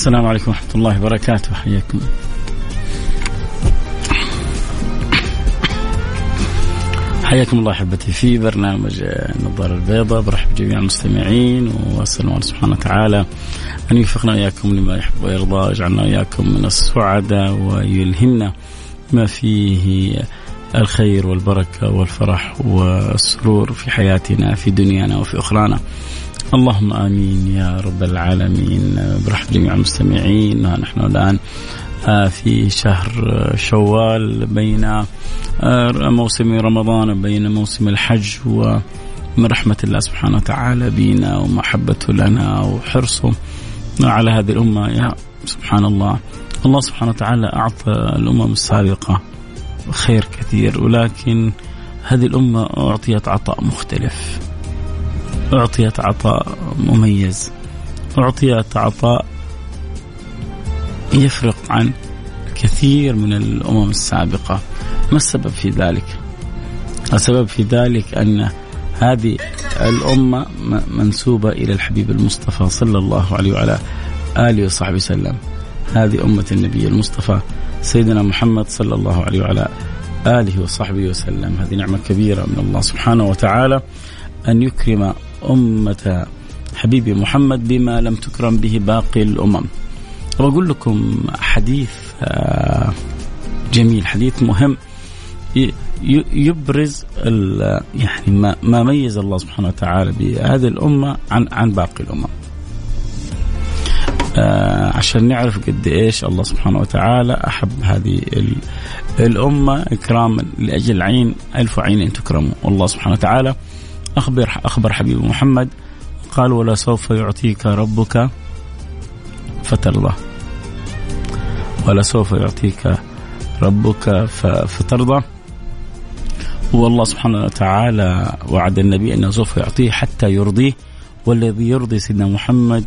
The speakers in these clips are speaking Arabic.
السلام عليكم ورحمة الله وبركاته. حياكم. حياكم الله أحبتي في برنامج النظاره البيضاء. برحب جميع المستمعين وأسأل الله سبحانه وتعالى أن يوفقنا وإياكم لما يحب ويرضى ويجعلنا وإياكم من السعداء ويلهمنا ما فيه الخير والبركة والفرح والسرور في حياتنا في دنيانا وفي أخرانا. اللهم آمين يا رب العالمين. برحب جميع المستمعين نحن الآن آه، في شهر شوال بين آه، موسم رمضان بين موسم الحج ومن رحمة الله سبحانه وتعالى بنا ومحبته لنا وحرصه على هذه الأمة. يا سبحان الله. الله سبحانه وتعالى أعطى الأمم السابقة خير كثير ولكن هذه الأمة أعطيت عطاء مختلف. أعطيت عطاء مميز. أعطيت عطاء يفرق عن كثير من الأمم السابقة. ما السبب في ذلك؟ السبب في ذلك أن هذه الأمة منسوبة إلى الحبيب المصطفى صلى الله عليه وعلى آله وصحبه وسلم. هذه أمة النبي المصطفى سيدنا محمد صلى الله عليه وعلى آله وصحبه وسلم. هذه نعمة كبيرة من الله سبحانه وتعالى أن يكرم أمة حبيبي محمد بما لم تكرم به باقي الأمم. وأقول لكم حديث آه، جميل حديث مهم. يبرز يعني ما, ما ميز الله سبحانه وتعالى بهذه الأمة عن عن باقي الأمم. آه عشان نعرف قد إيش الله سبحانه وتعالى أحب هذه الأمة. إكراما لأجل عين ألف عين تكرم والله سبحانه وتعالى. أخبر أخبر حبيب محمد. قال ولا سوف يعطيك ربك فترضى. ولا سوف يعطيك ربك فترضى. والله سبحانه وتعالى وعد النبي أنه سوف يعطيه حتى يرضيه. والذي يرضي سيدنا محمد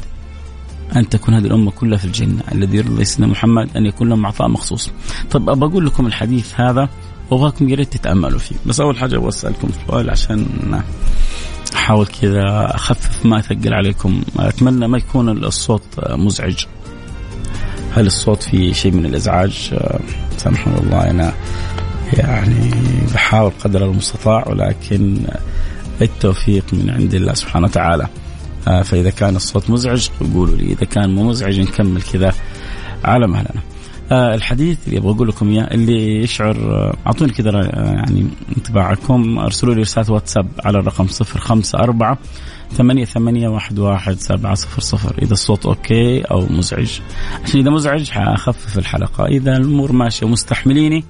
أن تكون هذه الأمة كلها في الجنة، الذي يرضي سيدنا محمد أن يكون لهم عطاء مخصوص. ابى أقول لكم الحديث هذا. وابغاكم يا ريت تتأملوا فيه، بس أول حاجة أبغى أسألكم سؤال عشان أحاول كذا أخفف ما أثقل عليكم، أتمنى ما يكون الصوت مزعج. هل الصوت فيه شيء من الإزعاج؟ سامحوا الله أنا يعني بحاول قدر المستطاع ولكن التوفيق من عند الله سبحانه وتعالى. آه، فإذا كان الصوت مزعج قولوا لي إذا كان مو مزعج نكمل كذا على مهلنا الحديث اللي أبغى أقول لكم إياه اللي يشعر آه، أعطوني كذا آه، يعني انطباعكم. أرسلوا لي رسالة واتساب على الرقم 054 ثمانية ثمانية واحد واحد سبعة صفر صفر. إذا الصوت أوكي أو مزعج. عشان إذا مزعج حأخفف الحلقة. إذا الأمور ماشية ومستحمليني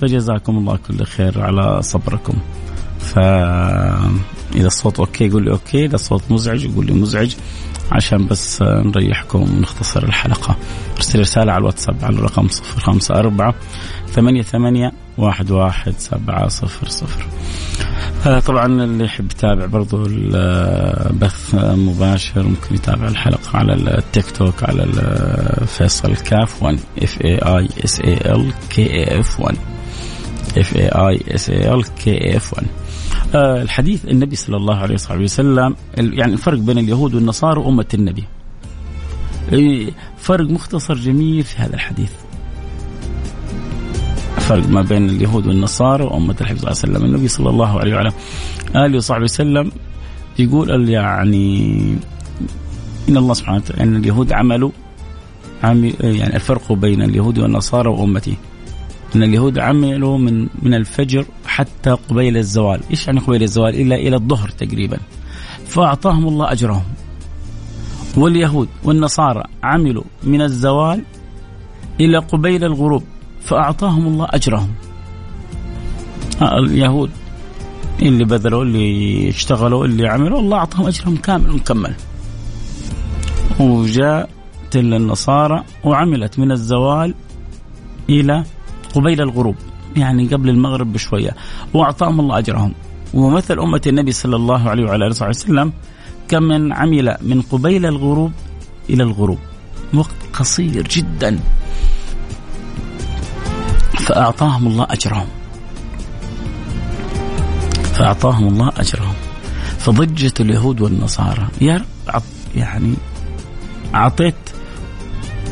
فجزاكم الله كل خير على صبركم. فاذا الصوت okay يقول لي okay إذا الصوت مزعج يقول لي مزعج. عشان بس نريحكم ونختصر الحلقة. ارسل رسالة على الواتساب على الرقم صفر خمسة أربعة ثمانية ثمانية واحد واحد سبعة صفر صفر. طبعا اللي يحب يتابع برضو البث مباشر ممكن يتابع الحلقة على التيك توك على فيصل كاف 1 F A I S A L K F 1 F A I S A L K F 1 آه الحديث النبي صلى الله عليه وسلم يعني الفرق بين اليهود والنصارى وأمة النبي. فرق مختصر جميل في هذا الحديث. فرق ما بين اليهود والنصارى وأمة الله عليه وسلم. النبي صلى الله عليه وعلى آله وصحبه وسلم يقول يعني إن الله سبحانه وتعالى أن اليهود عملوا يعني الفرق بين اليهود والنصارى وأمتي ان اليهود عملوا من من الفجر حتى قبيل الزوال، إيش يعني قبيل الزوال؟ إلا إلى الظهر تقريبا. فأعطاهم الله أجرهم. واليهود والنصارى عملوا من الزوال إلى قبيل الغروب فأعطاهم الله أجرهم. اليهود اللي بذلوا اللي اشتغلوا اللي عملوا الله أعطاهم أجرهم كامل مكمل وجاء النصارى وعملت من الزوال إلى قبيل الغروب يعني قبل المغرب بشوية وأعطاهم الله أجرهم. ومثل أمة النبي صلى الله عليه وعلى آله وسلم كم من عمل من قبيل الغروب إلى الغروب. وقت قصير جدا. فأعطاهم الله أجرهم. فأعطاهم الله أجرهم. فضجت اليهود والنصارى. يا رب يعني أعطيت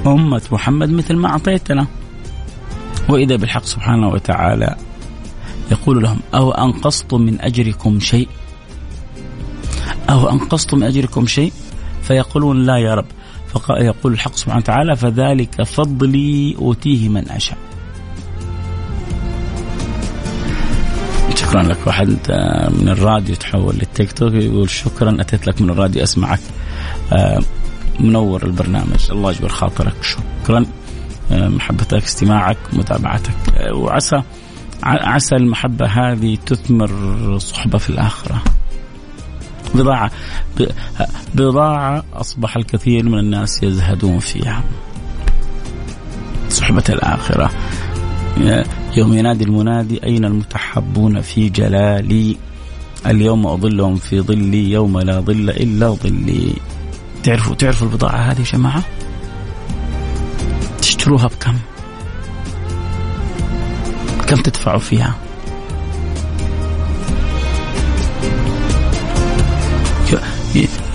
أمة محمد مثل ما أعطيتنا. وإذا بالحق سبحانه وتعالى يقول لهم أو أنقصتم من أجركم شيء؟ أو أنقصتم من أجركم شيء؟ فيقولون لا يا رب. فيقول الحق سبحانه وتعالى فذلك فضلي أوتيه من أشاء. شكرا لك واحد من الراديو تحول للتيك توك يقول شكرا أتيت لك من الراديو أسمعك. آه، منور البرنامج. الله يجبر خاطرك. شكرا. آه، محبتك استماعك متابعتك. وعسى عسى المحبة هذه تثمر صحبة في الآخرة. بضاعة بضاعة أصبح الكثير من الناس يزهدون فيها. صحبة الآخرة. يوم ينادي المنادي أين المتحبون في جلالي؟ اليوم أظلهم في ظلي يوم لا ظل إلا ظلي. تعرفوا تعرفوا البضاعة هذه يا جماعة؟ تشتروها بكم كم؟ تدفعوا فيها؟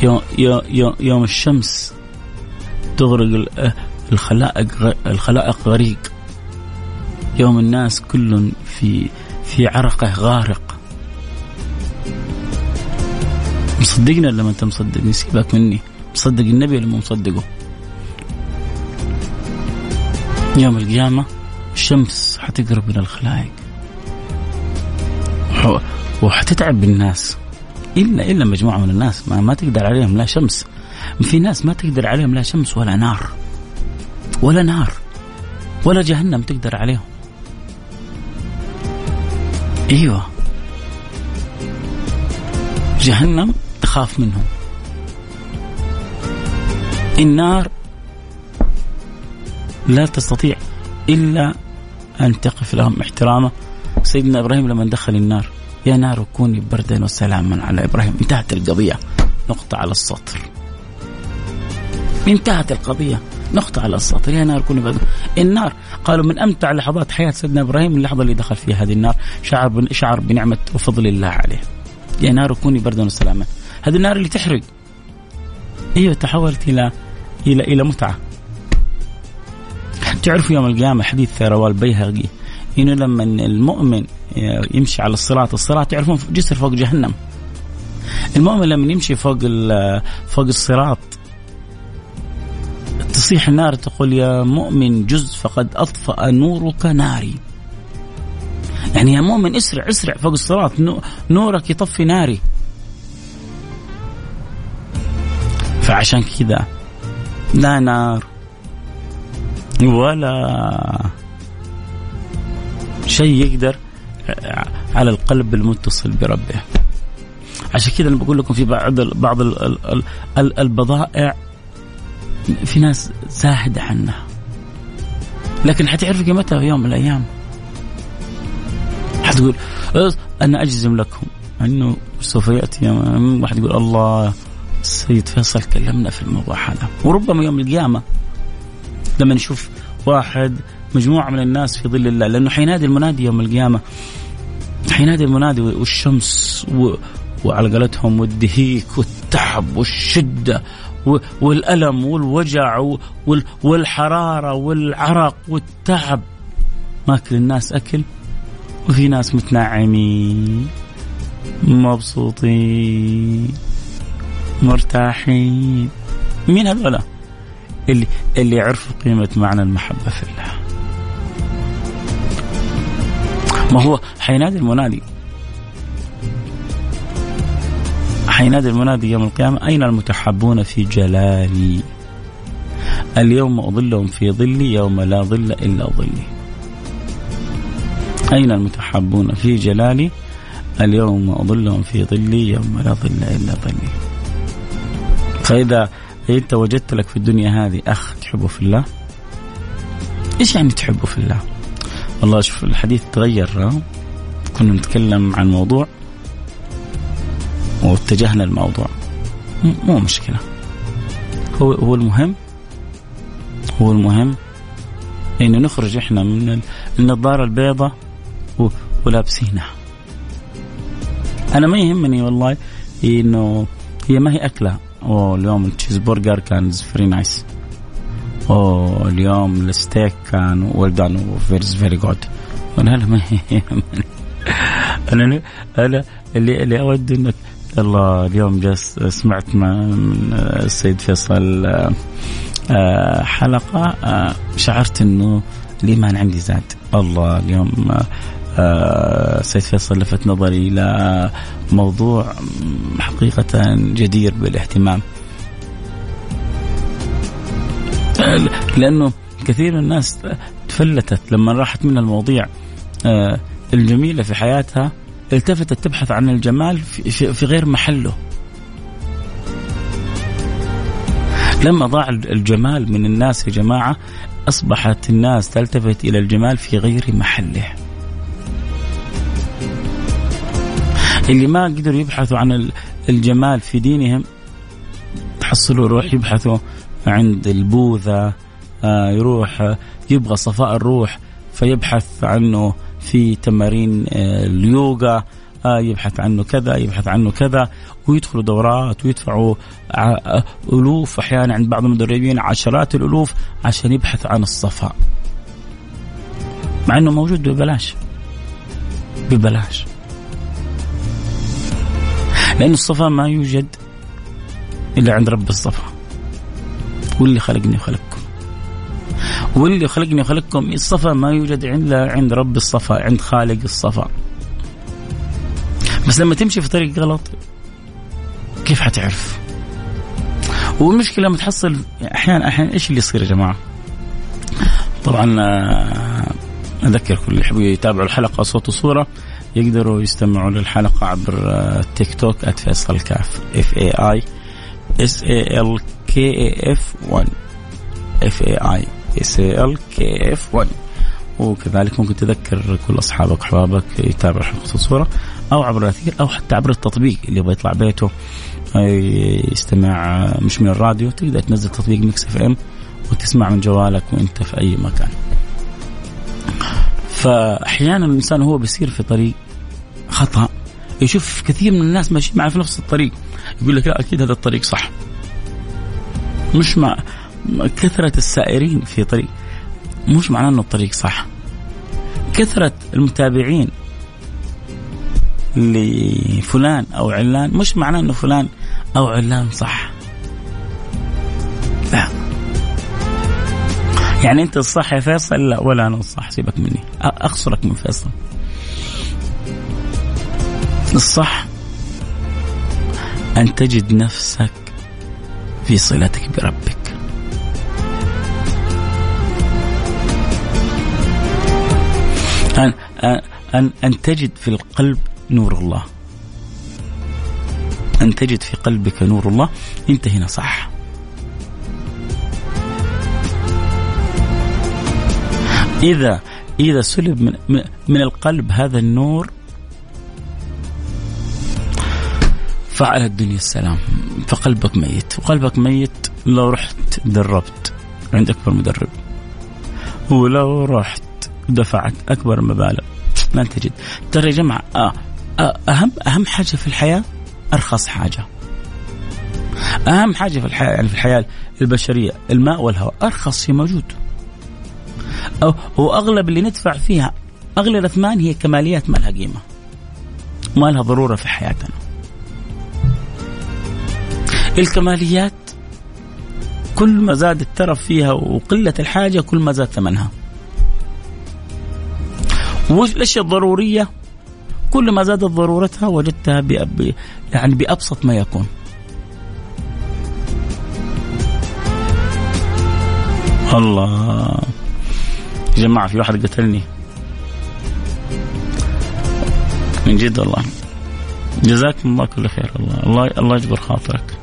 يوم, يوم, الشمس تغرق الخلائق الخلائق غريق. يوم الناس كل في في عرقه غارق. مصدقنا لما انت مصدقني سيبك مني. مصدق النبي ولا مو مصدقه؟ يوم القيامة الشمس حتقرب من الخلائق. وحتتعب الناس. إلا إلا مجموعة من الناس ما, ما تقدر عليهم لا شمس. في ناس ما تقدر عليهم لا شمس ولا نار. ولا نار. ولا جهنم تقدر عليهم. أيوه. جهنم تخاف منهم. النار لا تستطيع إلا أن تقف لهم احترامه سيدنا إبراهيم لما دخل النار يا نار كوني بردا وسلاما على إبراهيم انتهت القضية نقطة على السطر انتهت القضية نقطة على السطر يا نار كوني بردا النار قالوا من أمتع لحظات حياة سيدنا إبراهيم اللحظة اللي دخل فيها هذه النار شعر شعر بنعمة وفضل الله عليه. يا نار كوني بردا وسلاما. هذه النار اللي تحرق. أيوه تحولت إلى إلى إلى متعة. تعرفوا يوم القيامة حديث رواه البيهقي؟ إنه لما المؤمن يمشي على الصراط، الصراط تعرفون جسر فوق جهنم. المؤمن لما يمشي فوق فوق الصراط تصيح النار تقول يا مؤمن جز فقد أطفأ نورك ناري. يعني يا مؤمن اسرع اسرع فوق الصراط نورك يطفي ناري. فعشان كذا لا نار. ولا شيء يقدر على القلب المتصل بربه. عشان كذا أنا بقول لكم في بعض بعض البضائع في ناس زاهدة عنها. لكن حتعرف قيمتها في يوم من الأيام. حتقول أنا أجزم لكم أنه سوف يوم واحد يقول الله السيد فيصل كلمنا في الموضوع هذا وربما يوم القيامة لما نشوف واحد مجموعة من الناس في ظل الله. لأنه حينادي المنادي يوم القيامة. حينادي المنادي والشمس و... وعلى قولتهم والدهيك والتعب والشدة والألم والوجع والحرارة والعرق والتعب. ماكل الناس أكل وفي ناس متنعمين مبسوطين مرتاحين. مين هذولا؟ اللي اللي يعرفوا قيمة معنى المحبة في الله. ما هو حينادي المنادي. حينادي المنادي يوم القيامة أين المتحبون في جلالي؟ اليوم أظلهم في ظلي يوم لا ظل إلا ظلي. أين المتحبون في جلالي؟ اليوم أظلهم في ظلي يوم لا ظل إلا ظلي. فإذا أنت وجدت لك في الدنيا هذه أخ تحبه في الله؟ إيش يعني تحبه في الله؟ والله شوف الحديث تغير كنا نتكلم عن موضوع واتجهنا الموضوع مو مشكلة. هو هو المهم هو المهم انه نخرج إحنا من النظاره البيضاء ولابسينها. أنا ما يهمني والله إنه هي ما هي أكلة. أوه اليوم التشيز برجر كان very nice أوه اليوم الستيك كان well done was very good أنا أنا اللي اللي أود انك الله اليوم جالس سمعت من السيد فيصل آه، حلقة آه، شعرت إنه الإيمان عندي زاد. الله اليوم آه، سيد فيصل لفت نظري إلى موضوع حقيقة جدير بالاهتمام لأنه كثير من الناس تفلتت لما راحت من المواضيع الجميلة في حياتها التفتت تبحث عن الجمال في غير محله لما ضاع الجمال من الناس يا جماعة أصبحت الناس تلتفت إلى الجمال في غير محله. اللي ما قدروا يبحثوا عن الجمال في دينهم تحصلوا يروح يبحثوا عند البوذا آه، يروح يبغى صفاء الروح فيبحث عنه في تمارين آه، اليوغا آه، يبحث عنه كذا يبحث عنه كذا ويدخلوا دورات ويدفعوا ألوف أحيانا عند بعض المدربين عشرات الألوف عشان يبحثوا عن الصفاء. مع إنه موجود ببلاش. ببلاش. لأن الصفاء ما يوجد إلا عند رب الصفا واللي خلقني وخلقكم واللي خلقني وخلقكم الصفا ما يوجد إلا عند رب الصفا عند خالق الصفا بس لما تمشي في طريق غلط كيف حتعرف؟ والمشكلة لما تحصل أحيانا أحيانا إيش اللي يصير يا جماعة؟ طبعا آه، أذكر كل اللي يحبوا يتابعوا الحلقة صوت وصورة يقدروا يستمعوا للحلقة عبر التيك توك @فيصل كاف. F A I S A L K A F 1 F A I S A L K F 1 وكذلك ممكن تذكر كل أصحابك واحبابك يتابعوا حلقه الصورة أو عبر الأثير أو حتى عبر التطبيق اللي يبغى يطلع بيته يستمع مش من الراديو تقدر تنزل تطبيق مكس اف ام وتسمع من جوالك وانت في أي مكان. فأحيانا الإنسان هو بيصير في طريق خطأ يشوف كثير من الناس ماشيين معه في نفس الطريق يقول لك لا أكيد هذا الطريق صح. مش مع كثرة السائرين في طريق مش معناه إنه الطريق صح. كثرة المتابعين لفلان أو علان مش معناه إنه فلان أو علان صح لا يعني أنت الصح يا فيصل؟ لا ولا أنا الصح سيبك مني. أخسرك من فيصل. الصح أن تجد نفسك في صلتك بربك. أن, أن, أن تجد في القلب نور الله. أن تجد في قلبك نور الله. أنت هنا صح. إذا إذا سلب من, من القلب هذا النور فعل الدنيا السلام فقلبك ميت. وقلبك ميت لو رحت دربت عند أكبر مدرب. ولو رحت دفعت أكبر مبالغ. لن تجد. ترى يا جماعة آه أهم أهم حاجة في الحياة أرخص حاجة. أهم حاجة في الحياة يعني في الحياة البشرية الماء والهواء. أرخص شيء موجود. هو أغلب اللي ندفع فيها أغلى الأثمان هي كماليات ما لها قيمة. ما لها ضرورة في حياتنا. الكماليات كل ما زاد الترف فيها وقلة الحاجة كل ما زاد ثمنها. والأشياء الضرورية كل ما زادت ضرورتها وجدتها بأب يعني بأبسط ما يكون. الله. يا جماعة في واحد قتلني. من جد والله. جزاكم الله كل خير الله الله, الله يجبر خاطرك.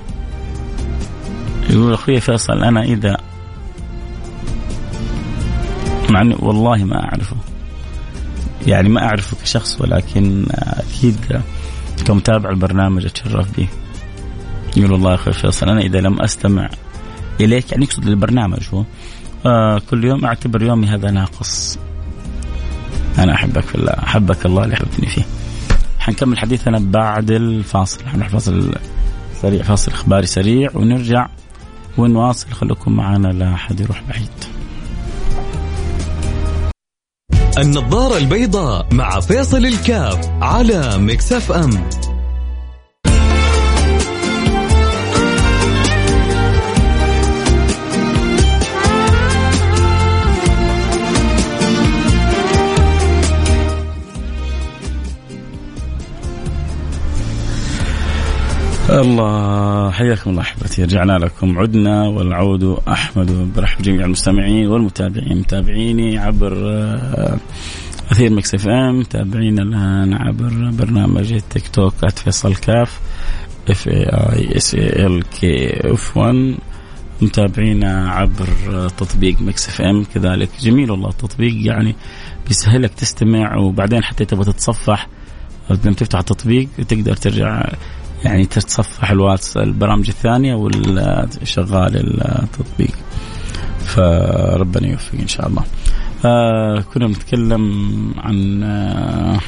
يقول أخوي فيصل أنا إذا مع إني والله ما أعرفه. يعني ما أعرفه كشخص ولكن أكيد كمتابع البرنامج أتشرف به. يقول والله أخوي فيصل أنا إذا لم أستمع إليك. يعني يقصد البرنامج هو آه كل يوم أعتبر يومي هذا ناقص. أنا أحبك في الله أحبك الله اللي حببتني فيه. حنكمل حديثنا بعد الفاصل. حنروح فاصل سريع فاصل إخباري سريع ونرجع ونواصل. خليكم معنا لا أحد يروح بعيد. النظارة البيضاء مع فيصل الكاف على مكسف أم. الله حياكم الله أحبتي. رجعنا لكم. عدنا والعود أحمد برحب جميع المستمعين والمتابعين. متابعيني عبر آه، أثير مكس إف إم. متابعينا الآن عبر برنامج التيك توك @فيصل كاف. F A I S A L K F 1 متابعينا عبر تطبيق مكس إف إم. كذلك جميل والله التطبيق. يعني بيسهلك تستمع وبعدين حتى تبغى تتصفح لما تفتح التطبيق تقدر ترجع يعني تتصفح الواتس البرامج الثانية ولا شغال التطبيق. فربنا يوفق إن شاء الله. آه كنا بنتكلم عن آه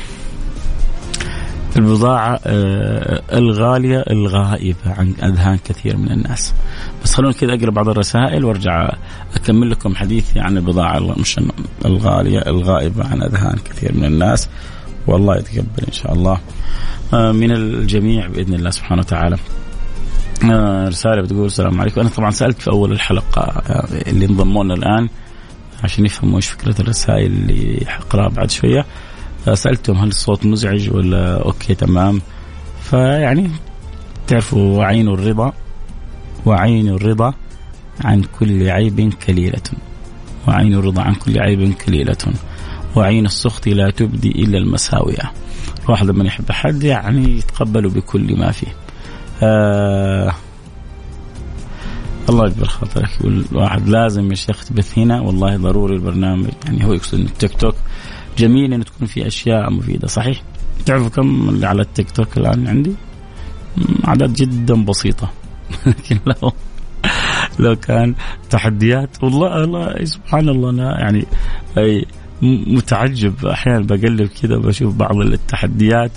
البضاعة آه الغالية الغائبة عن أذهان كثير من الناس. بس خلونا كذا أقرأ بعض الرسائل وأرجع أكمل لكم حديثي عن البضاعة مش الغالية الغائبة عن أذهان كثير من الناس. والله يتقبل إن شاء الله. آه، من الجميع بإذن الله سبحانه وتعالى. آه، رسالة بتقول السلام عليكم. أنا طبعا سألت في أول الحلقة آه، اللي انضموا لنا الآن عشان يفهموا إيش فكرة الرسائل اللي حقرأها بعد شوية. سألتهم هل الصوت مزعج ولا أوكي تمام. فيعني تعرفوا عين الرضا وعين الرضا عن كل عيب كليلة. وعين الرضا عن كل عيب كليلة. وعين السخط لا تبدي إلا المساوية الواحد لما يحب أحد يعني يتقبله بكل ما فيه. آه الله يجبر خاطرك. يقول لازم يا شيخ تبث هنا. والله ضروري البرنامج يعني هو يقصد التيك توك جميل انه تكون في أشياء مفيدة. صحيح؟ تعرفوا كم اللي على التيك توك الآن عندي؟ أعداد جدا بسيطة. لكن لو لو كان تحديات والله الله سبحان الله أنا يعني متعجب. أحيانا بقلب كذا بشوف بعض التحديات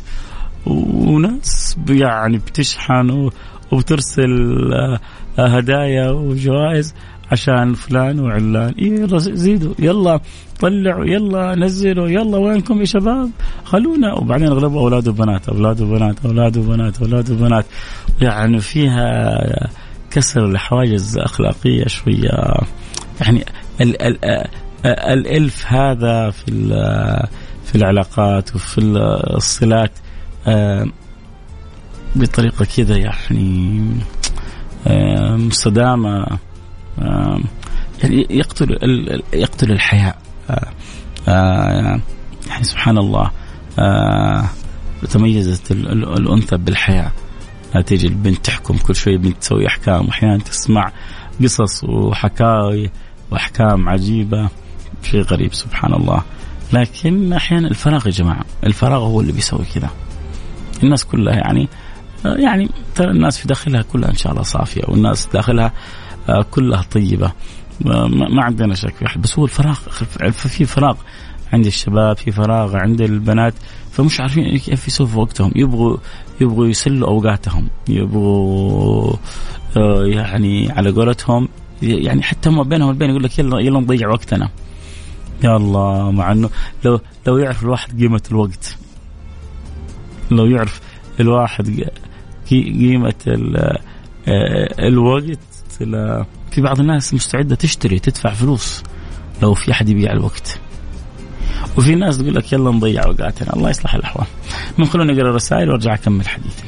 وناس يعني بتشحن وبترسل آه، هدايا وجوائز عشان فلان وعلان. يلا زيدوا يلا طلعوا يلا نزلوا يلا وينكم يا شباب؟ خلونا. وبعدين اغلبوا أولاد وبنات أولاد وبنات أولاد وبنات أولاد وبنات. يعني فيها كسر الحواجز اخلاقيه شوية. يعني ال ال الإلف هذا في في العلاقات وفي الصلات آه، بطريقة كذا يعني آه، مستدامة آه، يعني يقتل يقتل الحياء يعني سبحان الله تميزت الأنثى بالحياء تيجي البنت تحكم كل شوي بنت تسوي أحكام وأحيانا تسمع قصص وحكاوي وأحكام عجيبة. شيء غريب سبحان الله لكن أحيانا الفراغ يا جماعة الفراغ هو اللي بيسوي كذا. الناس كلها يعني يعني ترى الناس في داخلها كلها إن شاء الله صافية والناس داخلها آه، كلها طيبة. ما عندنا شك في احد بس هو الفراغ في فراغ عند الشباب في فراغ عند البنات فمش عارفين كيف يسووا وقتهم. يبغوا يبغوا يسلوا أوقاتهم يبغوا آه، يعني على قولتهم يعني حتى هم بينهم وبين يقول لك يلا يلا نضيع وقتنا. يا الله مع إنه لو لو يعرف الواحد قيمة الوقت. لو يعرف الواحد قيمة آه، الوقت في بعض الناس مستعدة تشتري تدفع فلوس لو في أحد يبيع الوقت. وفي ناس تقول لك يلا نضيع اوقاتنا الله يصلح الأحوال. من خلونا نقرا الرسائل وأرجع أكمل حديثي.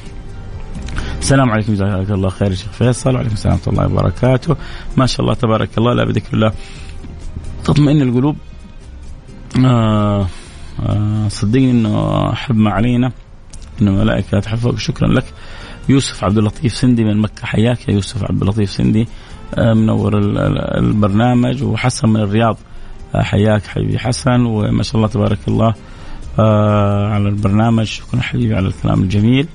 السلام عليكم جزاك الله خير شيخ فيصل. وعليكم السلام ورحمة الله وبركاته. ما شاء الله تبارك الله لا بذكر الله. تطمئن القلوب. آه آه صدقني إنه أحب ما علينا إن الملائكة تحفظك شكرا لك. يوسف عبد اللطيف سندي من مكة حياك يا يوسف عبد اللطيف سندي. آه، منور البرنامج وحسن من الرياض. حياك حبيبي حسن وما شاء الله تبارك الله على البرنامج. شكرا حبيبي على الكلام الجميل.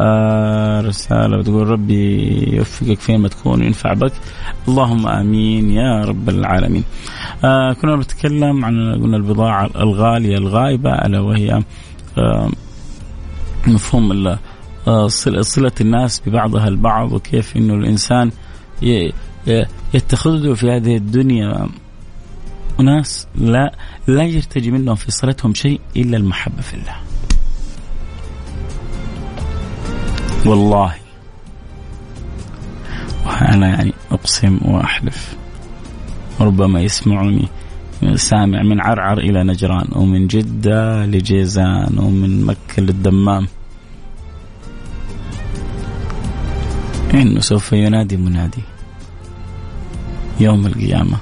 آه رسالة بتقول ربي يوفقك فين ما تكون وينفع بك. اللهم آمين يا رب العالمين. آه كنا بنتكلم عن قلنا البضاعة الغالية الغائبة ألا وهي آه مفهوم آه صلة الناس ببعضها البعض وكيف إنه الإنسان يتخذ في هذه الدنيا أناس لا لا يرتجي منهم في صلتهم شيء إلا المحبة في الله. والله. وأنا يعني أقسم وأحلف. ربما يسمعني سامع من عرعر إلى نجران ومن جدة لجيزان ومن مكة للدمام. إنه سوف ينادي منادي يوم القيامة.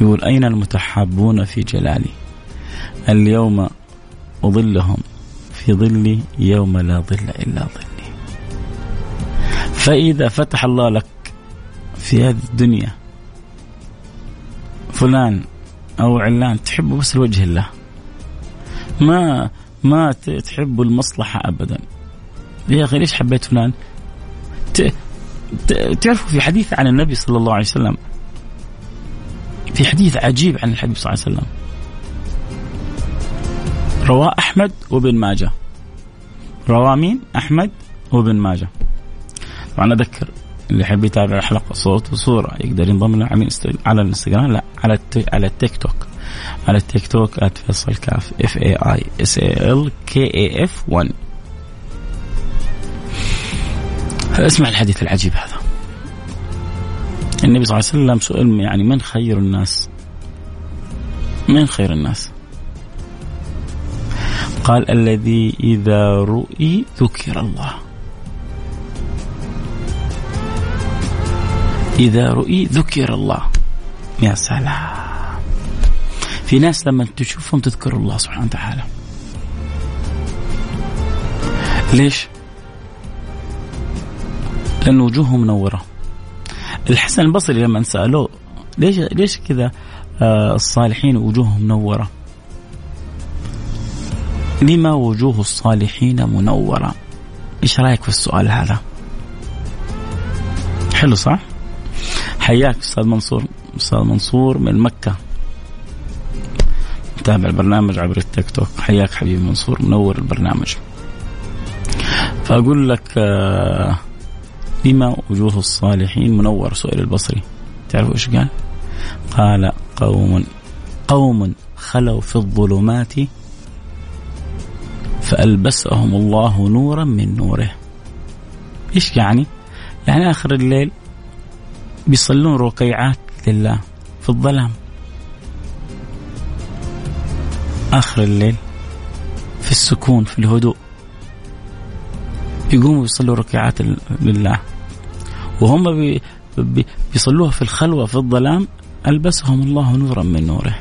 يقول أين المتحابون في جلالي؟ اليوم أظلهم في ظلي يوم لا ظل إلا ظلي فإذا فتح الله لك في هذه الدنيا فلان أو علان تحبه بس لوجه الله. ما ما تحب المصلحة أبدا. يا أخي ليش حبيت فلان؟ تعرفوا في حديث عن النبي صلى الله عليه وسلم؟ في حديث عجيب عن الحبيب صلى الله عليه وسلم. رواه أحمد وابن ماجه. رواه مين؟ أحمد وابن ماجه. طبعا أذكر اللي يحب يتابع الحلقة صوت وصورة يقدر ينضم لنا على الإنستغرام لا على على التيك توك. على التيك توك @فيصل كاف F A I S A L K A F 1 اسمع الحديث العجيب هذا. النبي صلى الله عليه وسلم سئل يعني من خير الناس؟ من خير الناس؟ قال الذي إذا رؤي ذكر الله. إذا رؤي ذكر الله يا سلام في ناس لما تشوفهم تذكر الله سبحانه وتعالى ليش؟ لأن وجوههم منورة الحسن البصري لما سألوه ليش ليش كذا آه الصالحين وجوههم منورة؟ لما وجوه الصالحين منورة؟ إيش رأيك في السؤال هذا؟ حلو صح؟ حياك أستاذ منصور. أستاذ منصور من مكة. متابع البرنامج عبر التيك توك. حياك حبيبي منصور. منور البرنامج. فأقول لك آه بما وجوه الصالحين. منور سئل البصري. تعرفوا إيش قال؟ قال قوم قوم خلوا في الظلمات فألبسهم الله نورا من نوره. إيش يعني؟ يعني آخر الليل بيصلون ركيعات لله في الظلام. آخر الليل في السكون في الهدوء. يقوموا يصلوا ركعات لله. وهم بي بي بيصلوها في الخلوة في الظلام. ألبسهم الله نورا من نوره.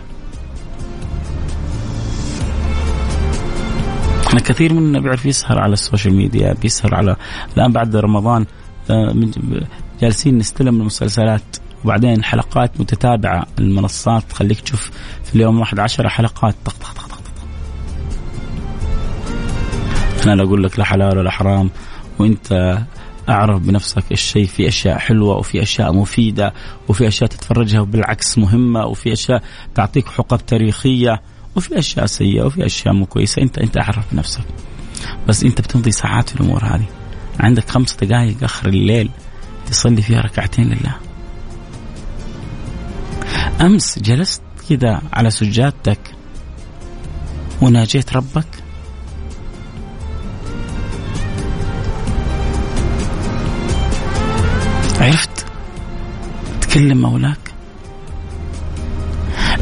إحنا كثير منا بيعرف يسهر على ال social media بيسهر على الآن بعد رمضان آه، جالسين نستلم المسلسلات. وبعدين حلقات متتابعة. المنصات تخليك تشوف في اليوم واحد عشرة حلقات. طق طق طق طق. أنا لا أقول لك لا حلال ولا حرام. وأنت أعرف بنفسك الشيء في أشياء حلوة وفي أشياء مفيدة وفي أشياء تتفرجها وبالعكس مهمة وفي أشياء تعطيك حقب تاريخية وفي أشياء سيئة وفي أشياء مو كويسة. أنت أنت أعرف بنفسك. بس أنت بتمضي ساعات في الأمور هذه. عندك خمس دقائق آخر الليل. تصلي فيها ركعتين لله. أمس جلست كذا على سجادتك وناجيت ربك. عرفت تكلم مولاك؟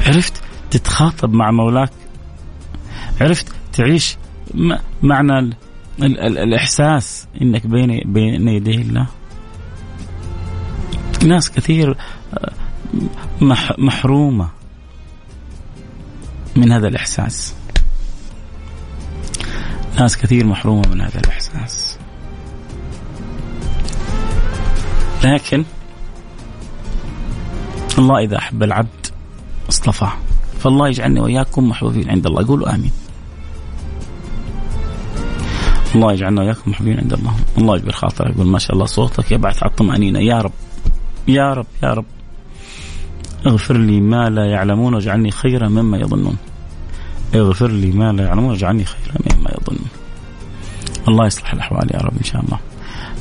عرفت تتخاطب مع مولاك؟ عرفت تعيش معنى ال ال ال الإحساس إنك بين بين يدي الله؟ ناس كثير آه، محرومة من هذا الإحساس. ناس كثير محرومة من هذا الإحساس. ناس لكن الله إذا أحب العبد اصطفاه. فالله يجعلني وإياكم محبوبين عند الله. قولوا آمين. الله يجعلنا وإياكم محبوبين عند الله. الله يجبر خاطرك. يقول ما شاء الله صوتك يبعث على الطمأنينة. يا رب. يا رب يا رب. اغفر لي ما لا يعلمون واجعلني خيرا مما يظنون. اغفر لي ما لا يعلمون واجعلني خيرا مما يظنون. الله يصلح الأحوال يا رب إن شاء الله.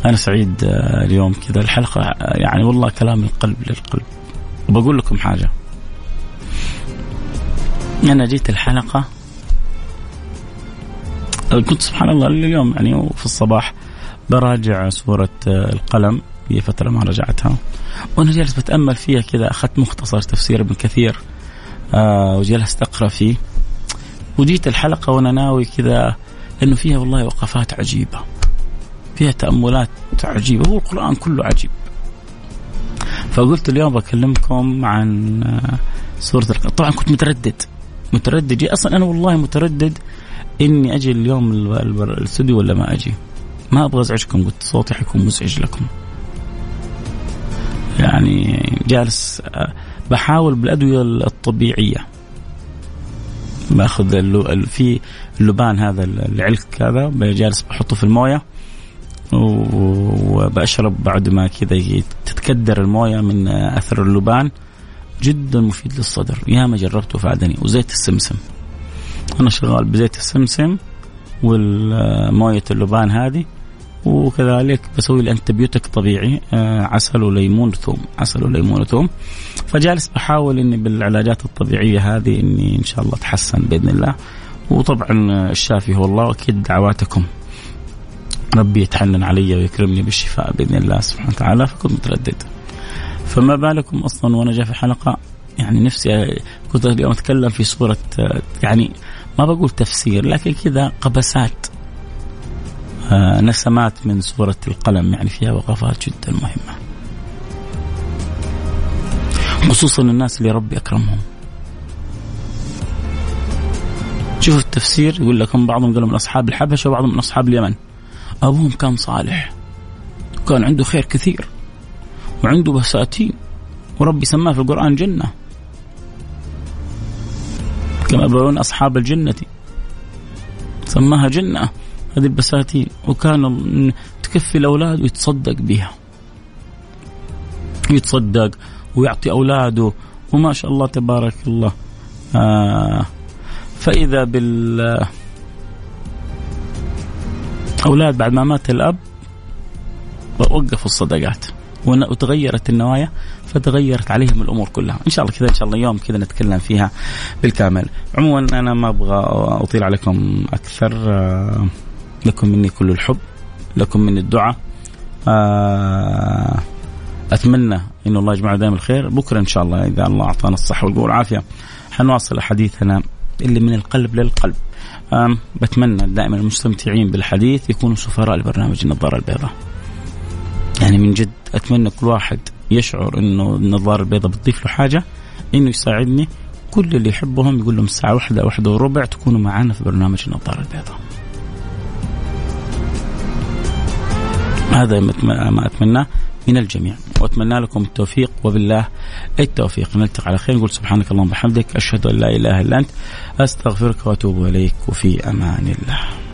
أنا سعيد آه، اليوم كذا. الحلقة آه، يعني والله كلام القلب للقلب. وبقول لكم حاجة. أنا جيت الحلقة. كنت سبحان الله اليوم يعني في الصباح براجع سورة آه، القلم. هي فترة ما رجعتها. وأنا جالس بتأمل فيها كذا أخذت مختصر تفسير ابن كثير آه وجلست أقرأ فيه. وجيت الحلقة وأنا ناوي كذا أنه فيها والله وقفات عجيبة. فيها تأملات عجيبة هو القرآن كله عجيب. فقلت اليوم بكلمكم عن آه، سورة القلم طبعا كنت متردد. متردد. أصلا أنا والله متردد إني أجي اليوم الاستوديو ولا ما أجي؟ ما أبغى أزعجكم قلت صوتي حيكون مزعج لكم. يعني جالس آه، بحاول بالأدوية الطبيعية. بأخذ في اللبان هذا العلك هذا جالس بحطه في الموية وبشرب بعد ما كذا تتكدر الموية من أثر اللبان. جدا مفيد للصدر. يا ما جربته فادني. وزيت السمسم. أنا شغال بزيت السمسم والمويه اللبان هذه. وكذلك بسوي الانتبيوتك طبيعي آه، عسل وليمون وثوم عسل وليمون وثوم فجالس بحاول إني بالعلاجات الطبيعية هذه إني إن شاء الله أتحسن بإذن الله. وطبعا الشافي هو الله وأكيد دعواتكم. ربي يتحنن علي ويكرمني بالشفاء بإذن الله سبحانه وتعالى فكنت متردد. فما بالكم أصلا وأنا جاي في حلقة؟ يعني نفسي كنت اليوم أتكلم في صورة يعني ما بقول تفسير لكن كذا قبسات. آه، نسمات من سورة القلم يعني فيها وقفات جدا مهمة. خصوصا الناس اللي ربي أكرمهم. شوفوا التفسير يقول لك هم بعضهم قالوا من أصحاب الحبشة وبعضهم من أصحاب اليمن. أبوهم كان صالح وكان عنده خير كثير وعنده بساتين وربي سماه في القرآن جنة. كما يقولون أصحاب الجنة سماها جنة. هذه البساتين وكان تكفي الأولاد ويتصدق بها. يتصدق ويعطي أولاده وما شاء الله تبارك الله. آه فإذا بال أولاد بعد ما مات الأب وقفوا الصدقات. وتغيرت النوايا فتغيرت عليهم الأمور كلها. إن شاء الله كذا إن شاء الله يوم كذا نتكلم فيها بالكامل. عموما أنا ما أبغى أطيل عليكم أكثر. آه، لكم مني كل الحب لكم مني الدعاء. آه، أتمنى إن الله يجمع دائما الخير. بكرة إن شاء الله إذا الله أعطانا الصحة والقوه والعافية حنواصل حديثنا اللي من القلب للقلب. بتمنى دائما المستمتعين بالحديث يكونوا سفراء لبرنامج النظارة البيضاء. يعني من جد أتمنى كل واحد يشعر إنه النظارة البيضاء بتضيف له حاجة إنه يساعدني. كل اللي يحبهم يقول لهم الساعة واحدة واحدة وربع تكونوا معنا في برنامج النظارة البيضاء. هذا ما اتمناه من الجميع. وأتمنى لكم التوفيق وبالله التوفيق. نلتقي على خير. نقول سبحانك اللهم وبحمدك. أشهد أن لا إله إلا أنت. أستغفرك وأتوب إليك. وفي أمان الله.